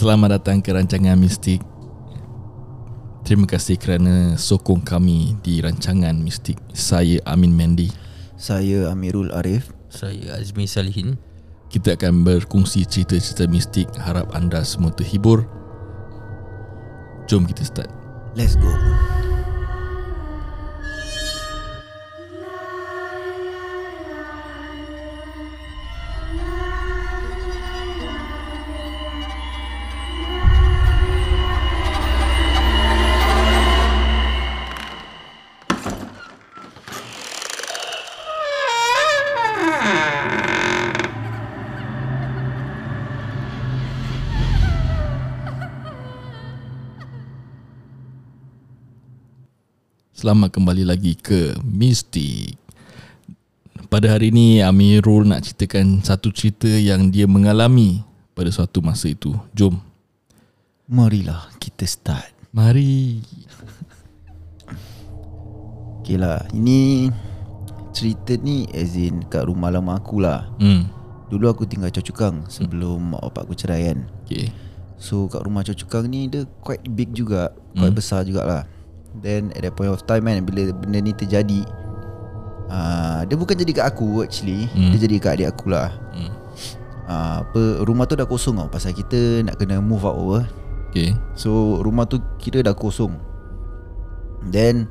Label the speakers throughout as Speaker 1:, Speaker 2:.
Speaker 1: Selamat datang ke rancangan Mistik. Terima kasih kerana sokong kami di rancangan Mistik. Saya Amin Mendy.
Speaker 2: Saya Amirul Arif
Speaker 3: Saya Azmi Salihin
Speaker 1: Kita akan berkongsi cerita-cerita mistik. Harap anda semua terhibur. Jom kita start.
Speaker 2: Let's go
Speaker 1: Selamat kembali lagi ke Mistik. Pada hari ini Amirul nak ceritakan satu cerita yang dia mengalami pada suatu masa itu. Jom.
Speaker 2: Marilah kita start
Speaker 1: Mari.
Speaker 2: Okay lah Ini Cerita ni as in Kat rumah lama aku lah
Speaker 1: Hmm.
Speaker 2: Dulu aku tinggal Choa Chu Kang Sebelum mak bapak aku cerai kan
Speaker 1: Okay.
Speaker 2: So kat rumah Choa Chu Kang ni Dia quite big juga Quite besar jugalah Then at that point of time kan Bila benda ni terjadi uh, Dia bukan jadi kat aku actually
Speaker 1: Hmm.
Speaker 2: Dia jadi kat adik aku lah
Speaker 1: Hmm.
Speaker 2: uh, apa, Rumah tu dah kosong tau Pasal kita nak kena move out over
Speaker 1: Okay.
Speaker 2: So rumah tu kira dah kosong Then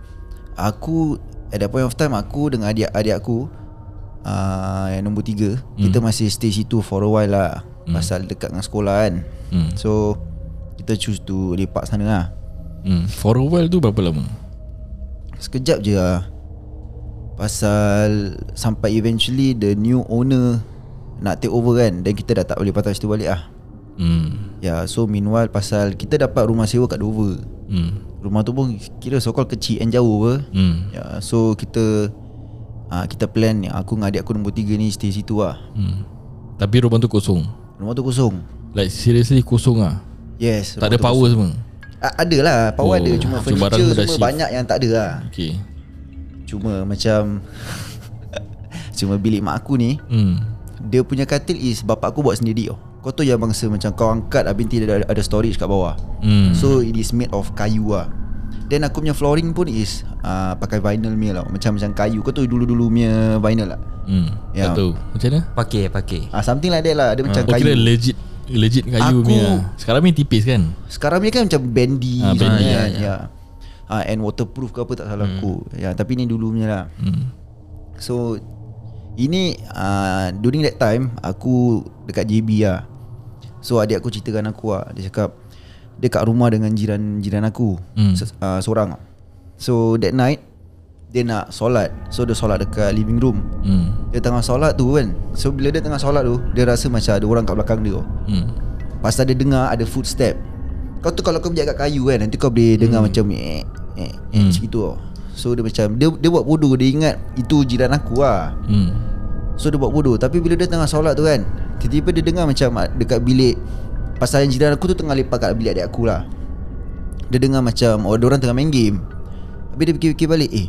Speaker 2: Aku At that point of time Aku dengan adik-adik aku uh, Yang nombor tiga hmm. Kita masih stay situ for a while lah hmm. Pasal dekat dengan sekolah kan
Speaker 1: Hmm.
Speaker 2: So Kita choose to lepak sana lah
Speaker 1: Hmm. For a while tu berapa lama?
Speaker 2: Sekejap je lah Pasal Sampai eventually The new owner Nak take over kan Then kita dah tak boleh patah situ balik lah
Speaker 1: Hmm.
Speaker 2: Ya so meanwhile Pasal kita dapat rumah sewa kat Dover
Speaker 1: Hmm.
Speaker 2: Rumah tu pun kira so called kecil and jauh apa
Speaker 1: Hmm.
Speaker 2: Ya, so kita uh, kita plan aku dengan adik aku nombor tiga ni stay situ lah.
Speaker 1: Hmm. Tapi rumah tu kosong.
Speaker 2: Rumah tu kosong.
Speaker 1: Like seriously kosong ah.
Speaker 2: Yes.
Speaker 1: Tak ada power
Speaker 2: kosong.
Speaker 1: semua.
Speaker 2: Ada lah, power
Speaker 1: Oh,
Speaker 2: ada cuma furniture
Speaker 1: tu dah
Speaker 2: semua
Speaker 1: shift.
Speaker 2: banyak yang tak ada lah.
Speaker 1: Okay.
Speaker 2: Cuma macam cuma bilik mak aku ni
Speaker 1: Hmm.
Speaker 2: dia punya katil is bapak aku buat sendiri oh. Kau tu yang bangsa macam kau angkat habis nanti ada, ada storage kat bawah.
Speaker 1: Hmm.
Speaker 2: So it is made of kayu lah. Then aku punya flooring pun is uh, pakai vinyl punya lah. Macam macam kayu. Kau tu dulu-dulu punya vinyl lah.
Speaker 1: Hmm.
Speaker 2: Ya.
Speaker 1: Tak tahu. Macam mana?
Speaker 3: Pakai pakai
Speaker 2: Ah something like that lah. Dia macam
Speaker 1: Oh, kira
Speaker 2: kayu.
Speaker 1: legit legit kayu
Speaker 2: Aku-
Speaker 1: punya. Sekarang ni tipis kan?
Speaker 2: Sekarang ni kan macam bendy
Speaker 1: Ah, bendy,
Speaker 2: kan.
Speaker 3: ya,
Speaker 2: Ya, ya. Ah, and waterproof ke apa tak salah hmm. aku. Ya, tapi ni dulu punya lah.
Speaker 1: Hmm.
Speaker 2: So ini uh, during that time aku dekat JB lah. So adik aku ceritakan aku lah. Dia cakap dia kat rumah dengan jiran-jiran aku.
Speaker 1: Hmm.
Speaker 2: Se- uh, seorang. So that night dia nak solat. So dia solat dekat living room.
Speaker 1: Hmm.
Speaker 2: Dia tengah solat tu kan. So bila dia tengah solat tu, dia rasa macam ada orang kat belakang dia.
Speaker 1: Hmm.
Speaker 2: Pasal dia dengar ada footstep Kau tu kalau kau berjak kat kayu kan Nanti kau boleh dengar macam eh, eh, eh,
Speaker 1: Hmm.
Speaker 2: macam gitu tau So dia macam Dia dia buat bodoh Dia ingat Itu jiran aku lah
Speaker 1: Hmm.
Speaker 2: So dia buat bodoh Tapi bila dia tengah solat tu kan Tiba-tiba dia dengar macam ah, Dekat bilik Pasal yang jiran aku tu Tengah lepak kat bilik adik aku lah Dia dengar macam Oh orang tengah main game Habis dia fikir-fikir balik Eh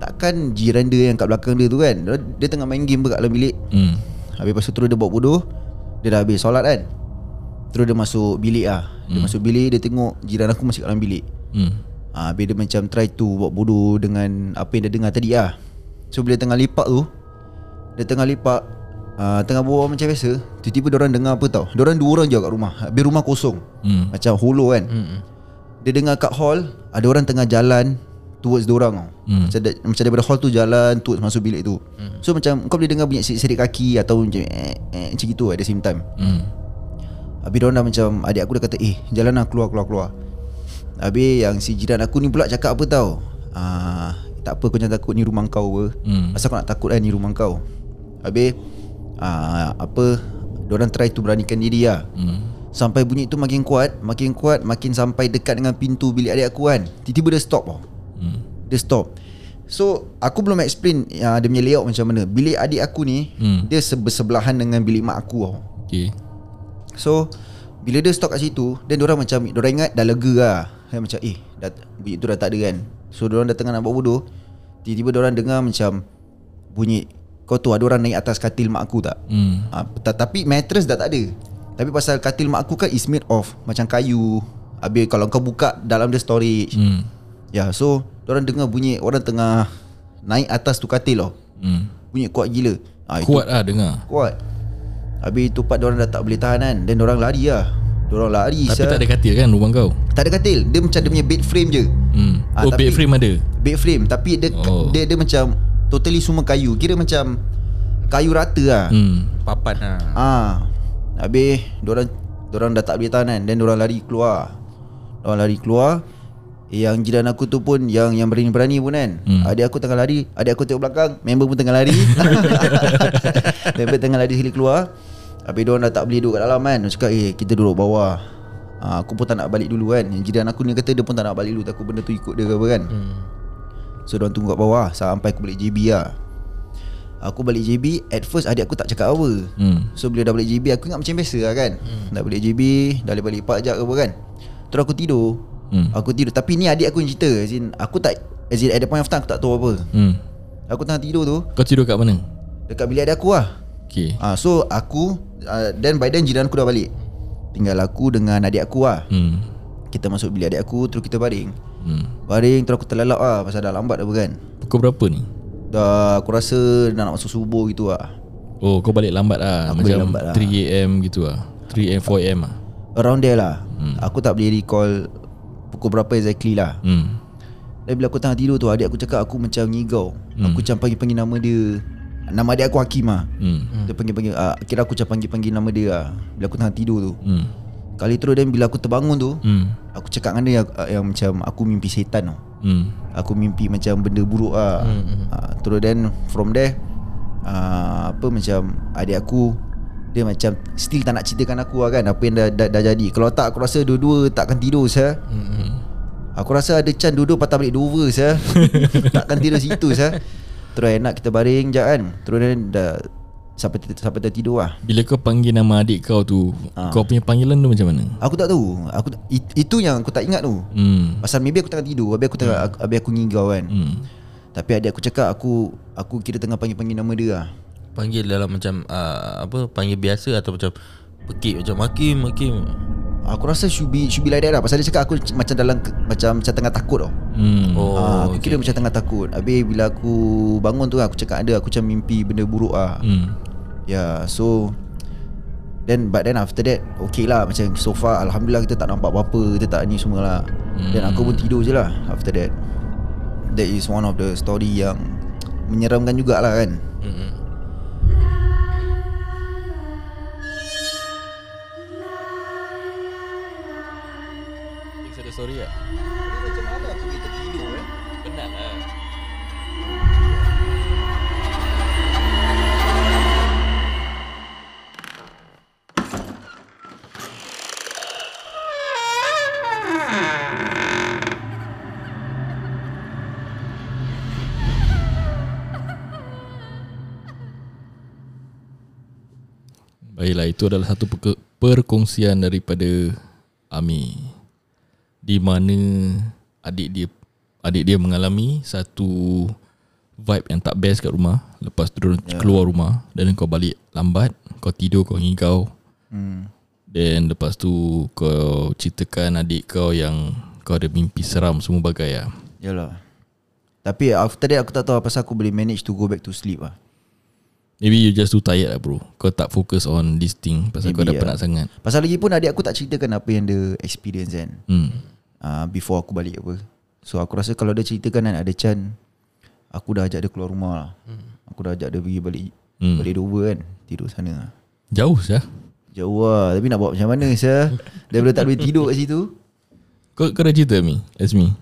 Speaker 2: Takkan jiran dia yang kat belakang dia tu kan Dia, tengah main game kat dalam bilik.
Speaker 1: Hmm.
Speaker 2: Habis lepas tu terus dia buat bodoh Dia dah habis solat kan. Terus dia masuk bilik lah. Dia masuk bilik Dia tengok jiran aku masih kat dalam bilik.
Speaker 1: Hmm.
Speaker 2: ha, Habis dia macam try to buat bodoh Dengan apa yang dia dengar tadi lah. So bila tengah lipat tu Dia tengah lipat uh, Tengah bawa macam biasa Tiba-tiba orang dengar apa tau. Diorang dua orang je kat rumah Habis rumah kosong.
Speaker 1: Hmm.
Speaker 2: Macam hollow kan.
Speaker 3: Hmm.
Speaker 2: Dia dengar kat hall Ada orang tengah jalan Towards diorang tau.
Speaker 1: Hmm.
Speaker 2: macam, da, macam daripada hall tu jalan Towards masuk bilik tu. So macam Kau boleh dengar bunyi serik kaki Atau macam eh, eh, Macam gitu at the same time.
Speaker 1: Hmm.
Speaker 2: Habis dah macam Adik aku dah kata Eh jalan lah keluar keluar keluar. Habis yang si jiran aku ni pula cakap apa tau? Ah, Tak apa kau jangan takut ni rumah kau apa.
Speaker 1: Hmm.
Speaker 2: Asal kau nak takut kan ni rumah kau. Habis ah, Apa Diorang try to beranikan diri lah.
Speaker 1: Hmm.
Speaker 2: Sampai bunyi tu makin kuat Makin kuat Makin sampai dekat dengan pintu bilik adik aku kan. Tiba-tiba dia stop tau
Speaker 1: Hmm.
Speaker 2: Dia stop So aku belum explain uh, Dia punya layout macam mana Bilik adik aku ni
Speaker 1: Hmm.
Speaker 2: Dia sebersebelahan dengan bilik mak aku tau
Speaker 1: Okay.
Speaker 2: So Bila dia stop kat situ Dan diorang macam Diorang ingat dah lega lah Dia macam eh dah, Bunyi tu dah tak ada kan So diorang dah tengah nak buat bodoh Tiba-tiba diorang dengar macam Bunyi Kau tu ada orang naik atas katil mak aku tak
Speaker 1: Hmm.
Speaker 2: ha, Tapi mattress dah tak ada Tapi pasal katil mak aku kan is made of macam kayu. Habis kalau kau buka dalam dia storage.
Speaker 1: Hmm.
Speaker 2: Ya, so orang dengar bunyi orang tengah naik atas tu katil tau.
Speaker 1: Hmm.
Speaker 2: Bunyi kuat gila. Ha,
Speaker 1: Kuat lah dengar.
Speaker 2: Kuat. Habis tu part orang dah tak boleh tahan kan. Dan orang lari lah. Orang lari
Speaker 1: Tapi
Speaker 2: sia.
Speaker 1: tak ada katil kan rumah kau?
Speaker 2: tak ada katil. Dia macam dia punya bed frame je.
Speaker 1: Hmm.
Speaker 2: Ah,
Speaker 1: Oh bed
Speaker 2: tapi-
Speaker 1: frame ada.
Speaker 2: Bed frame tapi dia
Speaker 1: Oh.
Speaker 2: dia dia macam totally semua kayu. Kira macam kayu rata lah.
Speaker 1: Hmm.
Speaker 3: Papan lah
Speaker 2: Ah. Habis orang orang dah tak boleh tahan kan. Dan orang lari keluar. Orang lari keluar. Yang jiran aku tu pun yang yang berani-berani pun kan.
Speaker 1: Hmm.
Speaker 2: Adik aku tengah lari, adik aku tengok belakang, member pun tengah lari. member tengah lari sekali keluar. Habis dia orang dah tak boleh duduk kat dalam kan. Dia cakap, "Eh, kita duduk bawah." Ah, aku pun tak nak balik dulu kan. Yang jiran aku ni kata dia pun tak nak balik dulu takut benda tu ikut dia ke apa kan.
Speaker 3: hmm.
Speaker 2: So diorang tunggu kat bawah Sampai aku balik JB lah Aku balik JB At first adik aku tak cakap apa
Speaker 1: Hmm.
Speaker 2: So bila dah balik JB Aku ingat macam biasa lah kan hmm. Dah balik JB Dah balik pak jap ke apa kan Terus aku tidur
Speaker 1: Hmm.
Speaker 2: Aku tidur Tapi ni adik aku yang cerita As in Aku tak As in at the point of time Aku tak tahu apa
Speaker 1: Hmm.
Speaker 2: Aku tengah tidur tu
Speaker 1: Kau tidur kat mana?
Speaker 2: Dekat bilik adik aku lah
Speaker 1: Okay.
Speaker 2: ah, So aku uh, Then by then jiran aku dah balik Tinggal aku dengan adik aku lah
Speaker 1: Hmm.
Speaker 2: Kita masuk bilik adik aku Terus kita baring
Speaker 1: Hmm.
Speaker 2: Baring terus aku terlelap lah Pasal dah lambat apa kan
Speaker 1: Pukul berapa ni?
Speaker 2: Dah aku rasa Dah nak masuk subuh gitu lah
Speaker 1: Oh kau balik lambat lah
Speaker 2: Aku
Speaker 1: Macam
Speaker 2: lambat lah.
Speaker 1: 3am gitu lah 3am 4am lah
Speaker 2: Around there lah hmm. Aku tak boleh recall Pukul berapa exactly lah
Speaker 1: Hmm.
Speaker 2: Dan bila aku tengah tidur tu Adik aku cakap aku macam ngigau hmm. Aku macam panggil-panggil nama dia Nama adik aku Hakim lah
Speaker 1: Hmm.
Speaker 2: Dia panggil-panggil uh, Kira aku macam panggil-panggil nama dia lah Bila aku tengah tidur tu
Speaker 1: Hmm.
Speaker 2: Kali terus dan bila aku terbangun tu
Speaker 1: Hmm.
Speaker 2: Aku cakap dengan dia yang, yang macam Aku mimpi setan tau
Speaker 1: Hmm.
Speaker 2: Aku mimpi macam benda buruk lah hmm. uh, Terus then from there uh, Apa macam Adik aku Dia macam Still tak nak ceritakan aku lah kan Apa yang dah, dah, dah jadi. Kalau tak aku rasa dua-dua takkan tidur saya
Speaker 1: Hmm.
Speaker 2: Aku rasa ada Chan duduk patah balik Dover saya Takkan tidur situ saya Terus enak kita baring je kan. Terus dah Sampai, sampai tertidur lah.
Speaker 1: Bila kau panggil nama adik kau tu
Speaker 2: Ah.
Speaker 1: Kau punya panggilan tu macam mana?
Speaker 2: Aku tak tahu. Aku, it, Itu yang aku tak ingat tu.
Speaker 1: Hmm.
Speaker 2: Pasal maybe aku tengah tidur Habis aku tengah aku, habis aku ngigau kan.
Speaker 1: Hmm.
Speaker 2: Tapi adik aku cakap Aku Aku kira tengah panggil-panggil nama dia lah
Speaker 3: Panggil dalam macam uh, Apa Panggil biasa atau macam Pekik macam Hakim Hakim.
Speaker 2: Aku rasa should be, should be like that lah. Pasal dia cakap aku macam dalam Macam macam tengah takut tau.
Speaker 1: Hmm.
Speaker 3: Oh
Speaker 2: ah, Aku
Speaker 3: okay.
Speaker 2: kira macam tengah takut. Habis bila aku bangun tu Aku cakap ada Aku macam mimpi benda buruk lah.
Speaker 1: Hmm.
Speaker 2: Ya yeah, so Then but then after that Okay lah. Macam so far Alhamdulillah kita tak nampak apa-apa Kita tak ni semua lah. Then aku pun tidur je lah After that. That is one of the story yang Menyeramkan jugalah kan.
Speaker 3: Mm-mm.
Speaker 1: Story tak?
Speaker 2: Macam mana aku kita tidur eh?
Speaker 1: Penat lah. Baiklah itu adalah satu perkongsian daripada Ami di mana adik dia adik dia mengalami satu vibe yang tak best kat rumah lepas tu yeah. keluar rumah dan kau balik lambat kau tidur kau ngigau
Speaker 2: hmm.
Speaker 1: then lepas tu kau ceritakan adik kau yang kau ada mimpi seram semua bagai lah
Speaker 2: Yalah Tapi after that aku tak tahu Pasal aku boleh manage to go back to sleep lah
Speaker 1: maybe you just too tired lah bro kau tak focus on this thing pasal kau dah
Speaker 2: Maybe, ya.
Speaker 1: penat sangat
Speaker 2: Pasal lagi pun adik aku tak ceritakan Apa yang dia experience kan
Speaker 1: hmm.
Speaker 2: Uh, Before aku balik apa. So aku rasa kalau dia ceritakan kan Ada Chan Aku dah ajak dia keluar rumah lah. Aku dah ajak dia pergi balik
Speaker 1: Hmm.
Speaker 2: Balik Dover kan Tidur sana lah.
Speaker 1: Jauh sah
Speaker 2: Jauh lah Tapi nak buat macam mana sah Daripada tak boleh tidur kat situ.
Speaker 1: Kau, kau dah cerita Mi? Azmi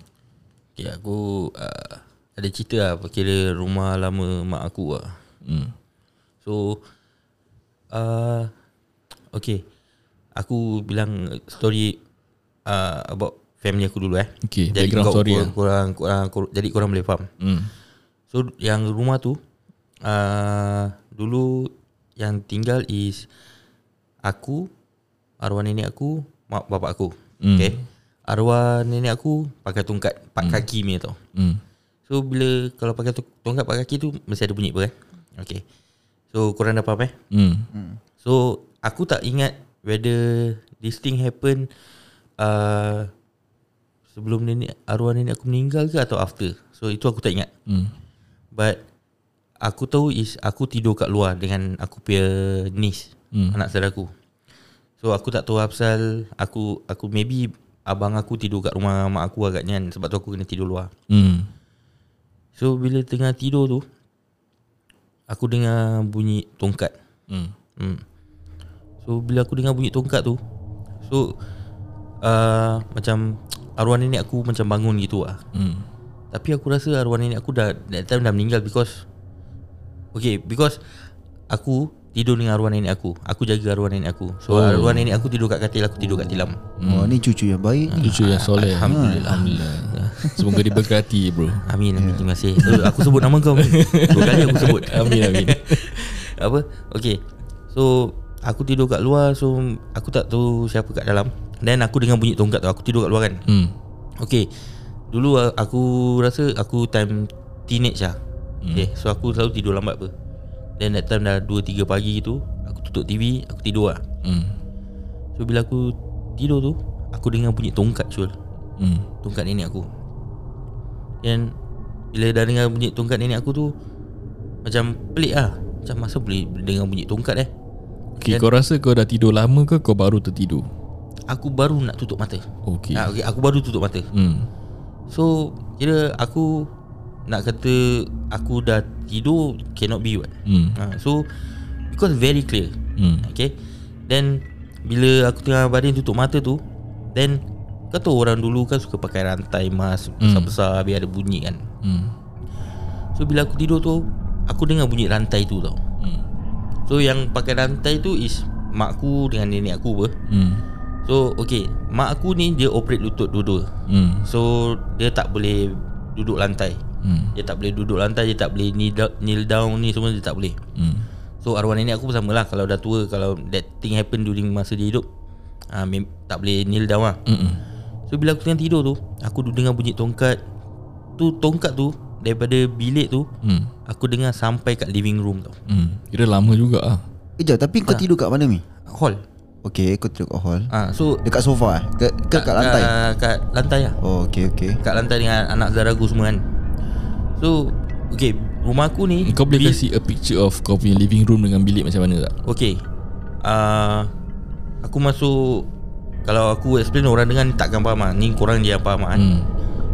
Speaker 3: Okay aku uh, Ada cerita lah Kira rumah lama mak aku lah.
Speaker 1: Hmm.
Speaker 3: So uh, Okay. Aku bilang story uh, About family aku dulu eh.
Speaker 1: Okay,
Speaker 3: Jadi
Speaker 1: background
Speaker 3: kau,
Speaker 1: story
Speaker 3: korang, korang, korang, korang, Jadi korang boleh faham.
Speaker 1: Hmm.
Speaker 3: So yang rumah tu uh, Dulu Yang tinggal is Aku Arwah nenek aku Mak bapak aku.
Speaker 1: Hmm.
Speaker 3: Okay? Arwah nenek aku Pakai tongkat Pak kaki punya tau.
Speaker 1: Hmm.
Speaker 3: So bila Kalau pakai tongkat pak kaki tu Mesti ada bunyi apa kan Okay. So korang dah faham eh?
Speaker 1: Hmm.
Speaker 3: So Aku tak ingat whether this thing happen uh, sebelum nenek arwah nenek aku meninggal ke atau after. So itu aku tak ingat.
Speaker 1: Hmm.
Speaker 3: But aku tahu is aku tidur kat luar dengan aku punya niece,
Speaker 1: Hmm.
Speaker 3: anak saudara aku. So aku tak tahu pasal aku aku maybe abang aku tidur kat rumah mak aku agaknya kan sebab tu aku kena tidur luar.
Speaker 1: Hmm.
Speaker 3: So bila tengah tidur tu aku dengar bunyi tongkat.
Speaker 1: Hmm.
Speaker 3: Hmm. So bila aku dengar bunyi tongkat tu So uh, Macam Arwah nenek aku macam bangun gitu lah
Speaker 1: Hmm.
Speaker 3: Tapi aku rasa arwah nenek aku dah That time dah meninggal because Okay because Aku tidur dengan arwah nenek aku. Aku jaga arwah nenek aku. So
Speaker 1: Oh.
Speaker 3: oh. arwah nenek aku tidur kat katil Aku tidur kat tilam.
Speaker 2: Oh ni cucu yang baik ni.
Speaker 1: Cucu yang soleh.
Speaker 3: Alhamdulillah.
Speaker 1: Alhamdulillah. Semoga diberkati bro.
Speaker 3: Amin amin. Terima kasih. So, Aku sebut nama kau. Dua kali aku sebut.
Speaker 1: Amin amin.
Speaker 3: Apa? Okay. So Aku tidur kat luar So Aku tak tahu siapa kat dalam. Dan aku dengar bunyi tongkat tu Aku tidur kat luar kan?
Speaker 1: Hmm.
Speaker 3: Okay. Dulu a- aku rasa Aku time Teenage lah
Speaker 1: Hmm.
Speaker 3: Okay So aku selalu tidur lambat apa. Then that time dah 2-3 pagi gitu Aku tutup TV Aku tidur lah
Speaker 1: Hmm.
Speaker 3: So bila aku Tidur tu Aku dengar bunyi tongkat Syul.
Speaker 1: Hmm.
Speaker 3: Tongkat nenek aku. Dan Bila dah dengar bunyi tongkat nenek aku tu Macam pelik lah Macam masa boleh dengar bunyi tongkat eh
Speaker 1: Okay,
Speaker 3: Dan-
Speaker 1: kau rasa kau dah tidur lama ke kau baru tertidur?
Speaker 3: Aku baru nak tutup mata
Speaker 1: Okay.
Speaker 3: Ah, okay, Aku baru tutup mata
Speaker 1: Hmm.
Speaker 3: So Kira aku Nak kata Aku dah tidur Cannot be what
Speaker 1: Hmm.
Speaker 3: ha, So Because very clear
Speaker 1: Hmm.
Speaker 3: Okay Then Bila aku tengah badan tutup mata tu Then Kau tahu orang dulu kan Suka pakai rantai mas Besar-besar Biar ada bunyi kan
Speaker 1: Hmm.
Speaker 3: So bila aku tidur tu Aku dengar bunyi rantai tu tau
Speaker 1: Hmm.
Speaker 3: So yang pakai rantai tu is Mak aku dengan nenek aku apa
Speaker 1: Hmm.
Speaker 3: So okay Mak aku ni dia operate lutut dua-dua
Speaker 1: Hmm.
Speaker 3: So dia tak boleh Duduk lantai
Speaker 1: Hmm.
Speaker 3: Dia tak boleh duduk lantai Dia tak boleh kneel down, kneel down ni semua Dia tak boleh
Speaker 1: Hmm.
Speaker 3: So arwah nenek aku pun sama lah Kalau dah tua Kalau that thing happen during masa dia hidup uh, Tak boleh kneel down lah
Speaker 1: Hmm.
Speaker 3: So bila aku tengah tidur tu Aku duduk dengar bunyi tongkat Tu tongkat tu Daripada bilik tu
Speaker 1: Hmm.
Speaker 3: Aku dengar sampai kat living room tau
Speaker 1: Hmm. Kira lama juga ah.
Speaker 2: Kejap tapi kau tidur kat mana Mi?
Speaker 3: Hall
Speaker 2: Okay kau tidur kat hall
Speaker 3: Ah, So
Speaker 2: Dekat sofa eh? Ke, ke kat lantai?
Speaker 3: uh, Kat lantai lah
Speaker 2: Oh okay okay
Speaker 3: Kat lantai dengan anak saudara aku semua kan So Okay Rumah aku ni
Speaker 1: Kau boleh
Speaker 3: bil-
Speaker 1: kasih a picture of kau punya living room dengan bilik macam mana tak?
Speaker 3: Okay uh, Aku masuk Kalau aku explain orang dengar ni takkan faham lah Ni korang yang faham lah kan
Speaker 1: Hmm.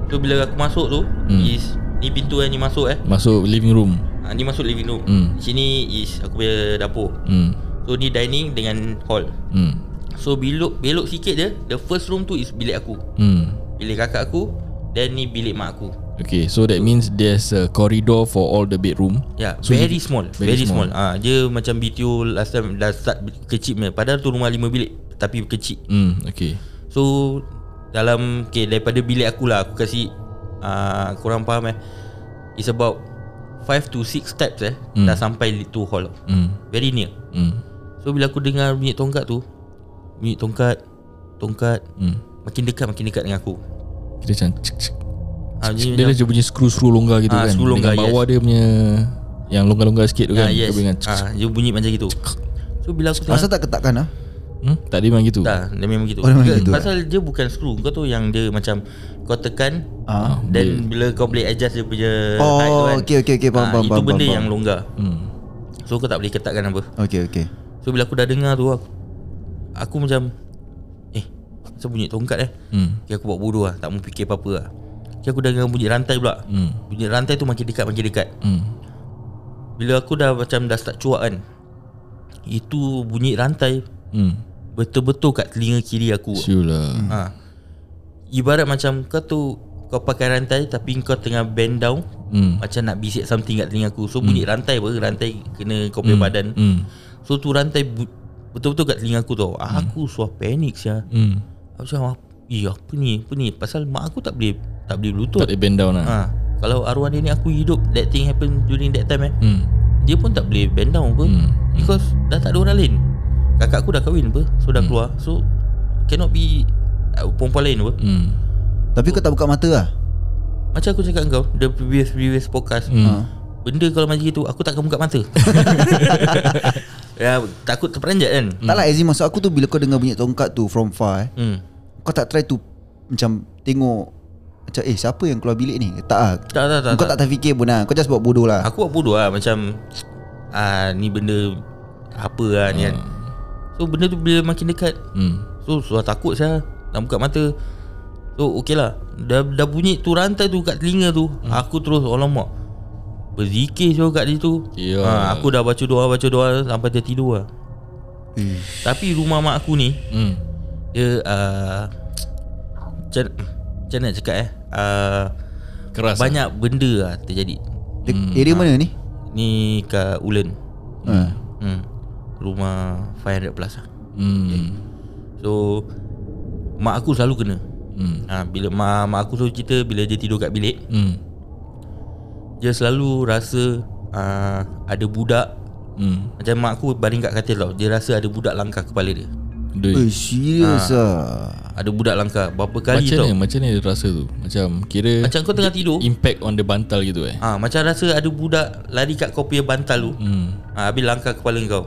Speaker 3: So bila aku masuk tu
Speaker 1: Hmm.
Speaker 3: Is Ni pintu yang ni masuk eh
Speaker 1: Masuk living room.
Speaker 3: ha, Ni masuk living room
Speaker 1: Hmm.
Speaker 3: Sini is aku punya dapur
Speaker 1: Hmm.
Speaker 3: So ni dining dengan hall
Speaker 1: Hmm.
Speaker 3: So belok belok sikit je The first room tu is bilik aku
Speaker 1: Hmm.
Speaker 3: Bilik kakak aku Dan ni bilik mak aku
Speaker 1: Okay, so that means there's a corridor for all the bedroom.
Speaker 3: Ya,
Speaker 1: So,
Speaker 3: so, very small,
Speaker 1: very
Speaker 3: very,
Speaker 1: small.
Speaker 3: small. Ah, dia macam BTO last time dah start kecil punya. Padahal tu rumah lima bilik tapi kecil.
Speaker 1: Hmm, okay.
Speaker 3: So dalam okay, daripada bilik aku lah aku kasi uh, korang faham eh. It's about 5 to 6 steps eh
Speaker 1: Hmm.
Speaker 3: dah sampai to hall.
Speaker 1: Hmm.
Speaker 3: Very near.
Speaker 1: Hmm.
Speaker 3: So bila aku dengar bunyi tongkat tu, bunyi tongkat, tongkat
Speaker 1: Hmm.
Speaker 3: makin dekat makin dekat dengan aku.
Speaker 1: Kita macam cik, cik.
Speaker 3: Ah,
Speaker 1: Dia ada punya skru-skru longgar gitu
Speaker 3: Ah,
Speaker 1: kan.
Speaker 3: skru longgar,
Speaker 1: Dengan bawah dia punya yang longgar-longgar sikit tu
Speaker 3: Ah,
Speaker 1: kan.
Speaker 3: yes.
Speaker 1: Kau dengan
Speaker 3: Ah, dia bunyi macam gitu. So bila aku tengah
Speaker 2: Asal tak ketakkan ah?
Speaker 1: Hmm? Tak dia memang gitu.
Speaker 3: Tak, dia memang gitu.
Speaker 2: Oh, dia memang
Speaker 3: Dia-
Speaker 2: gitu,
Speaker 3: Pasal dia bukan screw. Kau tahu yang dia macam kau tekan
Speaker 2: Ah.
Speaker 3: dan bila kau boleh adjust dia punya
Speaker 2: Oh,
Speaker 3: height tu kan.
Speaker 2: okey, okey, okey, faham,
Speaker 3: Ah,
Speaker 2: faham,
Speaker 3: Itu
Speaker 2: faham,
Speaker 3: benda
Speaker 2: faham,
Speaker 3: yang
Speaker 2: faham.
Speaker 3: longgar.
Speaker 1: Hmm.
Speaker 3: So kau tak boleh ketatkan apa.
Speaker 2: Okay okay
Speaker 3: So bila aku dah dengar tu aku, aku macam eh Macam bunyi tongkat eh
Speaker 1: Hmm.
Speaker 3: okay, Aku buat bodoh lah Tak mau fikir apa-apa lah okay, Aku dah dengar bunyi rantai pula
Speaker 1: Hmm.
Speaker 3: Bunyi rantai tu makin dekat makin dekat
Speaker 1: Hmm.
Speaker 3: Bila aku dah macam dah start cuak kan Itu bunyi rantai
Speaker 1: Hmm.
Speaker 3: Betul-betul kat telinga kiri aku
Speaker 1: lah.
Speaker 3: ha. Ibarat macam kau tu Kau pakai rantai Tapi kau tengah bend down
Speaker 1: Hmm.
Speaker 3: Macam nak bisik something kat telinga aku So bunyi rantai apa Rantai kena kau punya badan
Speaker 1: Hmm.
Speaker 3: So tu rantai bu- Betul-betul kat telinga aku tau Aku suah panik sia
Speaker 1: Hmm.
Speaker 3: Aku macam Eh apa ni Apa ni Pasal mak aku tak boleh Tak boleh
Speaker 1: Tak
Speaker 3: lutut
Speaker 1: boleh bend down lah.
Speaker 3: ha. Kalau arwah nenek aku hidup That thing happen during that time eh
Speaker 1: Hmm.
Speaker 3: Dia pun tak boleh bend down apa
Speaker 1: Hmm.
Speaker 3: Because dah tak ada orang lain Kakak aku dah kahwin apa? So dah keluar. So Cannot be uh, Perempuan lain apa?
Speaker 1: Hmm.
Speaker 2: Tapi kau tak buka mata lah?
Speaker 3: Macam aku cakap kau The previous previous podcast.
Speaker 1: Hmm.
Speaker 3: Benda kalau macam itu Aku takkan buka mata. Ya takut terperanjat kan?
Speaker 2: Tak lah Azim maksud aku tu Bila kau dengar bunyi tongkat tu From far eh,
Speaker 3: hmm.
Speaker 2: Kau tak try to Macam tengok Macam eh siapa yang keluar bilik ni? Tak lah.
Speaker 3: Tak tak tak,
Speaker 2: Kau
Speaker 3: tak.
Speaker 2: tak terfikir pun lah. Kau just buat bodoh lah.
Speaker 3: Aku buat bodoh lah Macam ah, Ni benda Apa lah ni kan So benda tu bila makin dekat
Speaker 1: Hmm.
Speaker 3: So sudah takut saya Nak buka mata So okey lah dah, dah bunyi tu rantai tu kat telinga tu hmm. Aku terus Alamak Berzikir so kat situ
Speaker 1: Ya.
Speaker 3: ha, Aku dah baca doa Baca doa Sampai tertidur lah
Speaker 2: Eh,
Speaker 3: Tapi rumah mak aku ni
Speaker 1: Hmm.
Speaker 3: Dia uh, macam, macam nak cakap eh uh,
Speaker 1: Keras.
Speaker 3: Banyak benda lah terjadi
Speaker 2: Dek, Area mana ni
Speaker 3: Ni kat Ulen
Speaker 2: ha.
Speaker 3: hmm. Rumah 500 plus lah.
Speaker 1: Hmm.
Speaker 3: So Mak aku selalu kena.
Speaker 1: Hmm.
Speaker 3: ha, Bila mak, mak aku selalu cerita Bila dia tidur kat bilik.
Speaker 1: Hmm.
Speaker 3: Dia selalu rasa uh, Ada budak.
Speaker 1: Hmm.
Speaker 3: Macam mak aku baring kat katil tau. Dia rasa ada budak langkah kepala dia.
Speaker 1: Dui.
Speaker 2: Eh serius lah
Speaker 3: Ada budak langkah. Berapa kali
Speaker 1: Macam
Speaker 3: tau.
Speaker 1: ni Macam ni dia rasa tu. Macam kira
Speaker 3: Macam kau tengah tidur.
Speaker 1: Impact on the bantal gitu eh.
Speaker 3: Ah, Macam rasa ada budak Lari kat kau punya bantal tu.
Speaker 1: Hmm.
Speaker 3: ha, Habis langkah kepala kau.